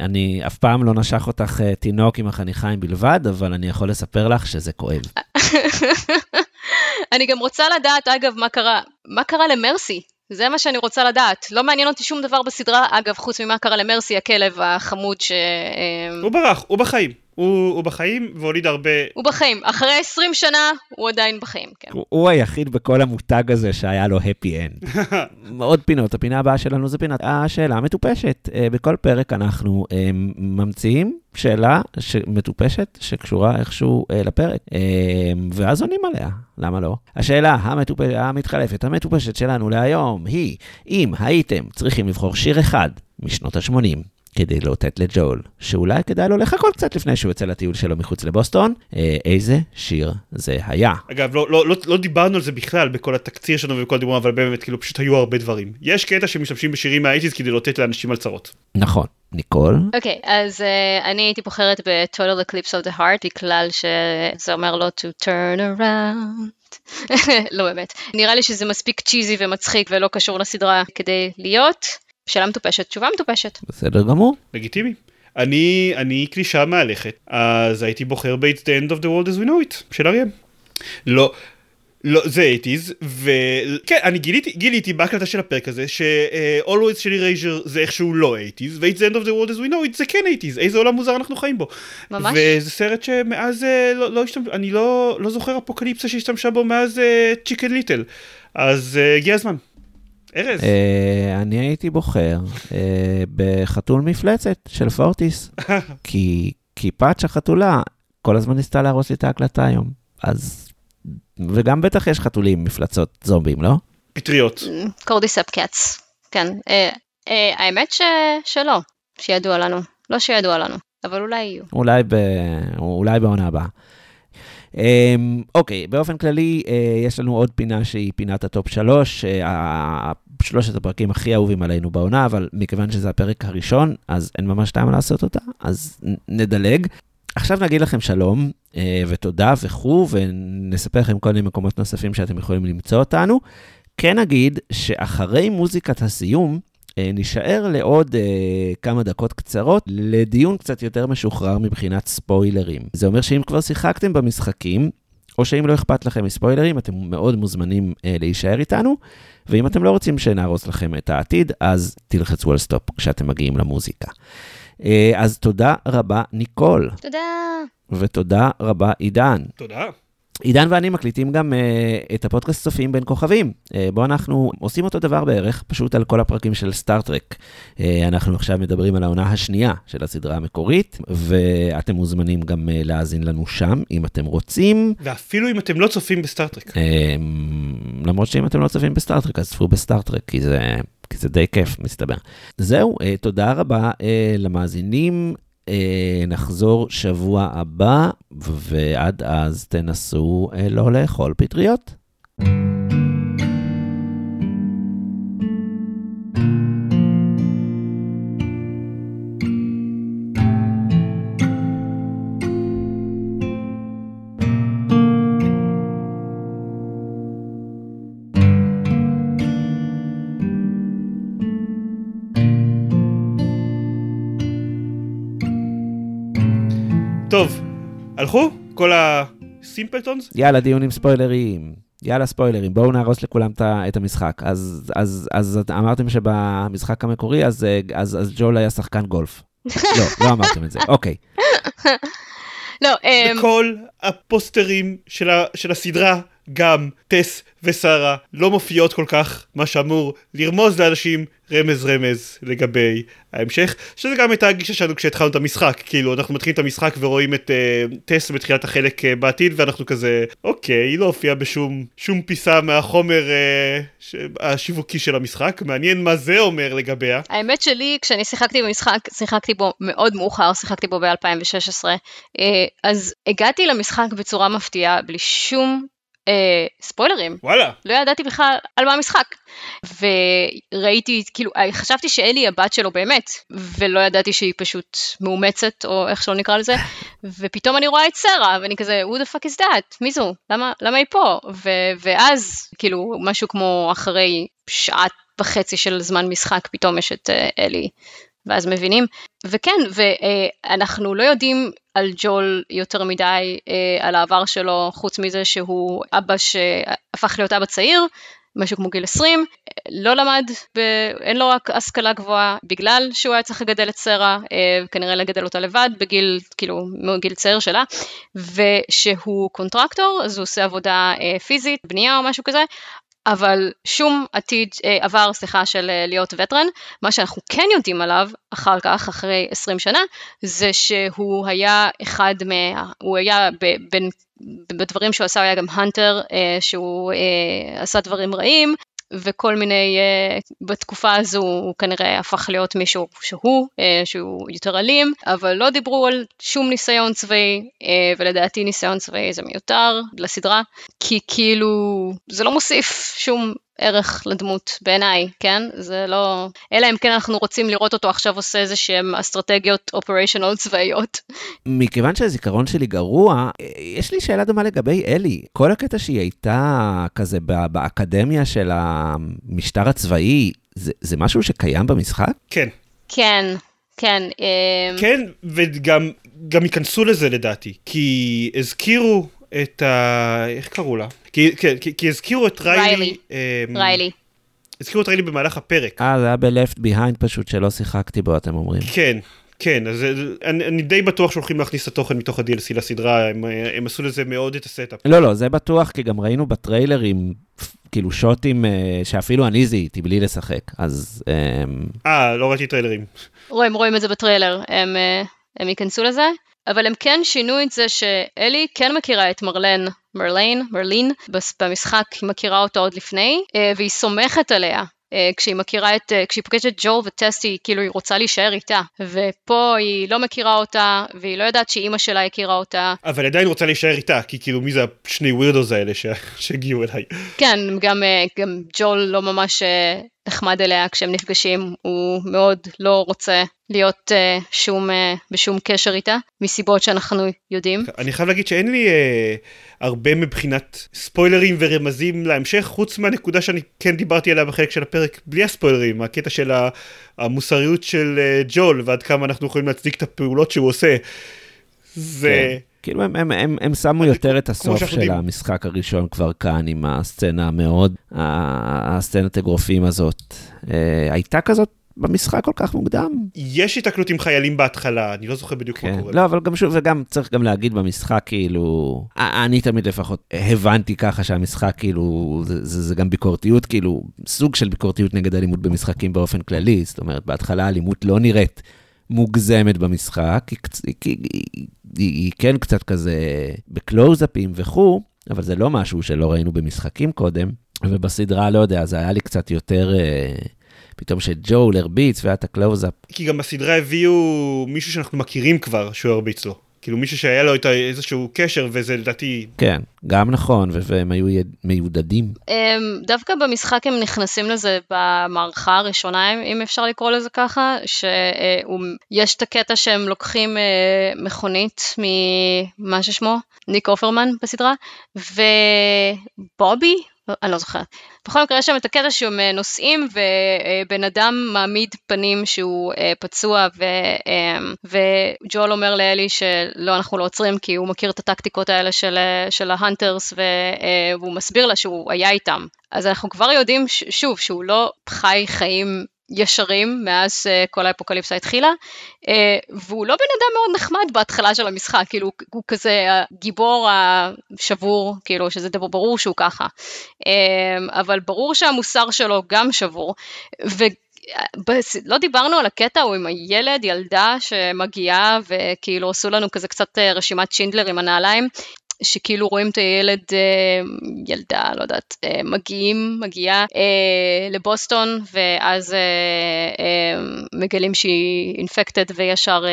אני אף פעם לא נשך אותך תינוק עם החניכיים בלבד, אבל אני יכול לספר לך שזה כואב. אני גם רוצה לדעת, אגב, מה קרה, מה קרה למרסי? זה מה שאני רוצה לדעת. לא מעניין אותי שום דבר בסדרה, אגב, חוץ ממה קרה למרסי, הכלב החמוד ש... הוא ברח, הוא בחיים. הוא, הוא בחיים והוליד הרבה... הוא בחיים. אחרי 20 שנה, הוא עדיין בחיים, כן. הוא, הוא היחיד בכל המותג הזה שהיה לו הפי אנד. עוד פינות, הפינה הבאה שלנו זה פינת השאלה המטופשת. אה, בכל פרק אנחנו אה, ממציאים שאלה. מטופשת שקשורה איכשהו אה, לפרק, אה, ואז עונים עליה, למה לא? השאלה המטופ... המתחלפת, המטופשת שלנו להיום היא, אם הייתם צריכים לבחור שיר אחד משנות ה-80, כדי לאותת לג'ול, שאולי כדאי לו לחכות קצת לפני שהוא יוצא לטיול שלו מחוץ לבוסטון, אה, איזה שיר זה היה. אגב, לא, לא, לא, לא דיברנו על זה בכלל בכל התקציר שלנו ובכל דיבור, אבל באמת, כאילו, פשוט היו הרבה דברים. יש קטע שמשתמשים בשירים מהאייטיז כדי לאותת לאנשים על צרות. נכון. ניקול? אוקיי, okay, אז uh, אני הייתי בוחרת ב-Total Eclipse of the Heart, בגלל שזה אומר לו to turn around. לא באמת. נראה לי שזה מספיק צ'יזי ומצחיק ולא קשור לסדרה כדי להיות. שאלה מטופשת, תשובה מטופשת. בסדר גמור. לגיטימי. אני, אני קלישה מהלכת, אז הייתי בוחר ב-It's the end of the world as we know it, של אריאם. לא, לא, זה 80's, וכן, אני גיליתי, גיליתי בהקלטה של הפרק הזה, ש-Always של אירייז'ר זה איכשהו לא 80's, ו-It's the end of the world as we know it זה כן 80's, איזה עולם מוזר אנחנו חיים בו. ממש. וזה סרט שמאז לא, לא השתמש, אני לא, לא זוכר אפוקליפסה שהשתמשה בו מאז צ'יקן ליטל, אז הגיע הזמן. ארז. Uh, אני הייתי בוחר uh, בחתול מפלצת של פורטיס, כי, כי פאצ'ה חתולה כל הזמן ניסתה להרוס לי את ההקלטה היום. אז, וגם בטח יש חתולים מפלצות זומבים, לא? פטריות. קורדיספ קאץ, כן. Uh, האמת ש... שלא, שידוע לנו. לא שידוע לנו, אבל אולי יהיו. אולי, ב... אולי בעונה הבאה. אמ, אוקיי, באופן כללי, אה, יש לנו עוד פינה שהיא פינת הטופ שלוש, אה, שלושת הפרקים הכי אהובים עלינו בעונה, אבל מכיוון שזה הפרק הראשון, אז אין ממש טעם לעשות אותה, אז נדלג. עכשיו נגיד לכם שלום אה, ותודה וכו', ונספר לכם כל מיני מקומות נוספים שאתם יכולים למצוא אותנו. כן נגיד שאחרי מוזיקת הסיום, נישאר לעוד אה, כמה דקות קצרות לדיון קצת יותר משוחרר מבחינת ספוילרים. זה אומר שאם כבר שיחקתם במשחקים, או שאם לא אכפת לכם מספוילרים, אתם מאוד מוזמנים אה, להישאר איתנו, ואם אתם לא רוצים שנהרוס לכם את העתיד, אז תלחצו על סטופ כשאתם מגיעים למוזיקה. אה, אז תודה רבה, ניקול. תודה. ותודה רבה, עידן. תודה. עידן ואני מקליטים גם uh, את הפודקאסט צופים בין כוכבים, uh, בו אנחנו עושים אותו דבר בערך, פשוט על כל הפרקים של סטאר טרק. Uh, אנחנו עכשיו מדברים על העונה השנייה של הסדרה המקורית, ואתם מוזמנים גם uh, להאזין לנו שם, אם אתם רוצים. ואפילו אם אתם לא צופים בסטאר טרק. Uh, למרות שאם אתם לא צופים בסטאר טרק, אז צפו בסטאר טרק, כי זה... כי זה די כיף, מסתבר. זהו, תודה רבה למאזינים. אה, נחזור שבוע הבא, ועד אז תנסו אה, לא לאכול פטריות. טוב, הלכו? כל הסימפלטונס? יאללה, דיון עם ספוילרים. יאללה ספוילרים, בואו נהרוס לכולם את המשחק. אז, אז, אז אמרתם שבמשחק המקורי, אז, אז, אז ג'ול היה שחקן גולף. לא, לא אמרתם את זה, אוקיי. לא, אמ, בכל הפוסטרים של, ה, של הסדרה, גם טס ושרה לא מופיעות כל כך, מה שאמור לרמוז לאנשים רמז רמז לגבי ההמשך, שזה גם הייתה הגישה שלנו כשהתחלנו את המשחק, כאילו אנחנו מתחילים את המשחק ורואים את uh, טס בתחילת החלק uh, בעתיד ואנחנו כזה, אוקיי, היא לא הופיעה בשום שום פיסה מהחומר uh, ש... השיווקי של המשחק, מעניין מה זה אומר לגביה. האמת שלי, כשאני שיחקתי במשחק, שיחקתי בו מאוד מאוחר, שיחקתי בו ב-2016, אז הגעתי למשחק בצורה מפתיעה, בלי שום אה, ספוילרים. וואלה. לא ידעתי בכלל על מה המשחק. וראיתי, כאילו, חשבתי שאלי היא הבת שלו באמת, ולא ידעתי שהיא פשוט מאומצת, או איך שלא נקרא לזה, ופתאום אני רואה את סרה, ואני כזה, who the fuck is that? מי זו? למה, למה היא פה? ו- ואז, כאילו, משהו כמו אחרי שעה וחצי של זמן משחק, פתאום יש את uh, אלי. ואז מבינים. וכן, ואנחנו לא יודעים על ג'ול יותר מדי, אה, על העבר שלו, חוץ מזה שהוא אבא שהפך להיות אבא צעיר, משהו כמו גיל 20, לא למד. אין לו רק השכלה גבוהה בגלל שהוא היה צריך לגדל את סרה, אה, כנראה לגדל אותה לבד בגיל, כאילו, מגיל צעיר שלה, ושהוא קונטרקטור, אז הוא עושה עבודה אה, פיזית, בנייה או משהו כזה, אבל שום עתיד, אה, עבר, סליחה, של אה, להיות וטרן. מה שאנחנו כן יודעים עליו, אחר כך, אחרי 20 שנה, זה שהוא היה אחד מה... הוא היה בין... בדברים שהוא עשה הוא היה גם הנטר, אה, שהוא עשה דברים רעים, וכל מיני, uh, בתקופה הזו הוא כנראה הפך להיות מישהו שהוא, uh, שהוא יותר אלים, אבל לא דיברו על שום ניסיון צבאי, uh, ולדעתי ניסיון צבאי זה מיותר לסדרה, כי כאילו זה לא מוסיף שום ערך לדמות בעיניי, כן? זה לא... אלא אם כן אנחנו רוצים לראות אותו עכשיו עושה איזה שהם אסטרטגיות אופריישנל צבאיות. מכיוון שהזיכרון שלי גרוע, יש לי שאלה דומה לגבי אלי. כל הקטע שהיא הייתה כזה באקדמיה של המשטר הצבאי, זה, זה משהו שקיים במשחק? כן. כן. כן. אה, כן, וגם גם ייכנסו לזה לדעתי, כי הזכירו את ה... איך קראו לה? כי, כי, כי, כי הזכירו את ריילי. ריילי. אמ, ריילי. הזכירו את ריילי במהלך הפרק. אה, זה היה ב-Left Behind פשוט שלא שיחקתי בו, אתם אומרים. כן, כן, אז אני, אני די בטוח שהולכים להכניס את התוכן מתוך ה-DLC לסדרה, הם, הם עשו לזה מאוד את ה setup. לא, לא, זה בטוח, כי גם ראינו בטריילרים, כאילו shotים אה, שאפילו אני זיהיתי בלי לשחק, אז... אמ, אה, לא ראיתי טריילרים. רואים, רואים את זה בטריילר, הם, אה, הם ייכנסו לזה? אבל הם כן שינו את זה שאלי כן מכירה את מרלין, מרליין, מרלין, במשחק, היא מכירה אותו עוד לפני, אה, והיא סומכת עליה. אה, כשהיא מכירה את, אה, כשהיא פוגשת את ג'ול וטסטי, כאילו היא רוצה להישאר איתה. ופה היא לא מכירה אותה, והיא לא יודעת שאימא שלה הכירה אותה. אבל עדיין רוצה להישאר איתה, כי כאילו מי זה השני ווירדוס האלה שהגיעו אליי. כן, גם, גם ג'ול לא ממש נחמד אליה כשהם נפגשים, הוא מאוד לא רוצה להיות uh, שום, uh, בשום קשר איתה, מסיבות שאנחנו יודעים. אני חייב להגיד שאין לי uh, הרבה מבחינת ספוילרים ורמזים להמשך, חוץ מהנקודה שאני כן דיברתי עליה בחלק של הפרק, בלי הספוילרים, הקטע של המוסריות של uh, ג'ול, ועד כמה אנחנו יכולים להצדיק את הפעולות שהוא עושה. זה... כן. כאילו הם, הם, הם, הם שמו יותר את הסוף של יודעים. המשחק הראשון כבר כאן עם הסצנה המאוד, הסצנת אגרופים הזאת. אה, הייתה כזאת במשחק כל כך מוקדם. יש התקלות עם חיילים בהתחלה, אני לא זוכר בדיוק כן. מה קורה. לא, אבל גם שוב, וגם צריך גם להגיד במשחק, כאילו, אני תמיד לפחות הבנתי ככה שהמשחק, כאילו, זה, זה, זה גם ביקורתיות, כאילו, סוג של ביקורתיות נגד אלימות במשחקים באופן כללי, זאת אומרת, בהתחלה אלימות לא נראית מוגזמת במשחק, היא, היא, היא, היא, כן קצת כזה בקלוזאפים וכו', אבל זה לא משהו שלא ראינו במשחקים קודם, ובסדרה, לא יודע, זה היה לי קצת יותר... אה, פתאום שג'ול הרביץ והיה את הקלוזאפ. כי גם בסדרה הביאו מישהו שאנחנו מכירים כבר שהוא הרביץ לו. כאילו מישהו שהיה לו איזשהו קשר וזה לדעתי... כן, גם נכון, והם היו מיודדים. אמ, דווקא במשחק הם נכנסים לזה במערכה הראשונה, אם אפשר לקרוא לזה ככה, שיש את הקטע שהם לוקחים אה, מכונית ממה ששמו, ניק אופרמן בסדרה, ובובי, אני לא זוכרת. בכל מקרה יש שם את הקטע שהם אה, נוסעים ובן אדם מעמיד פנים שהוא אה, פצוע ו, אמ, וג'ול אומר לאלי שלא אנחנו לא עוצרים כי הוא מכיר את הטקטיקות האלה של, אה, של ההנטרס והוא מסביר לה שהוא היה איתם. אז אנחנו כבר יודעים שוב שהוא לא חי חיים ישרים מאז uh, כל האפוקליפסה התחילה, uh, והוא לא בן אדם מאוד נחמד בהתחלה של המשחק, כאילו הוא כזה הגיבור השבור, כאילו שזה דבר ברור שהוא ככה, uh, אבל ברור שהמוסר שלו גם שבור, ו... לא דיברנו על הקטע הוא עם הילד, ילדה שמגיעה וכאילו עשו לנו כזה קצת רשימת שינדלר עם הנעליים, שכאילו רואים את הילד, אה, ילדה, לא יודעת, אה, מגיעים, מגיעה אה, לבוסטון, ואז מגלים שהיא אינפקטד וישר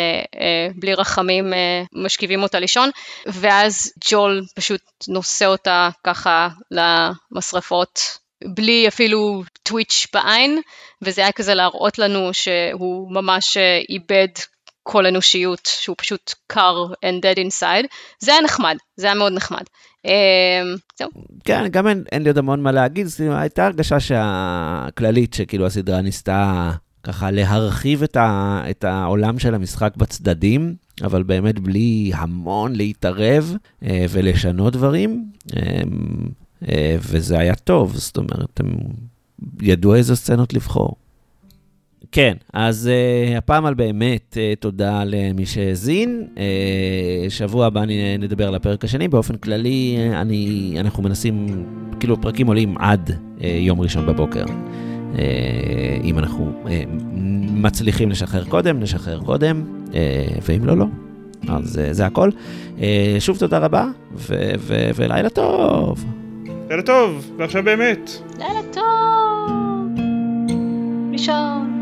בלי רחמים משכיבים אותה לישון, ואז ג'ול פשוט נושא אותה ככה למשרפות. בלי אפילו טוויץ' בעין, וזה היה כזה להראות לנו שהוא ממש איבד כל אנושיות, שהוא פשוט קר and dead inside, זה היה נחמד, זה היה מאוד נחמד. אמ. כן, גם אין, אין לי עוד המון מה להגיד, הייתה הרגשה הכללית שכאילו הסדרה ניסתה ככה להרחיב את, ה, את העולם של המשחק בצדדים, אבל באמת בלי המון להתערב אה, ולשנות דברים. אה, וזה היה טוב, זאת אומרת, הם ידעו איזה סצנות לבחור. כן, אז uh, הפעם על באמת uh, תודה למי שהאזין. Uh, שבוע הבא אני נדבר על הפרק השני. באופן כללי, uh, אני, אנחנו מנסים, כאילו, פרקים עולים עד uh, יום ראשון בבוקר. Uh, אם אנחנו uh, מצליחים לשחרר קודם, נשחרר קודם, uh, ואם לא, לא. אז uh, זה הכל. Uh, שוב תודה רבה, ו- ו- ולילה טוב. לילה טוב, ועכשיו באמת. לילה טוב. לישון.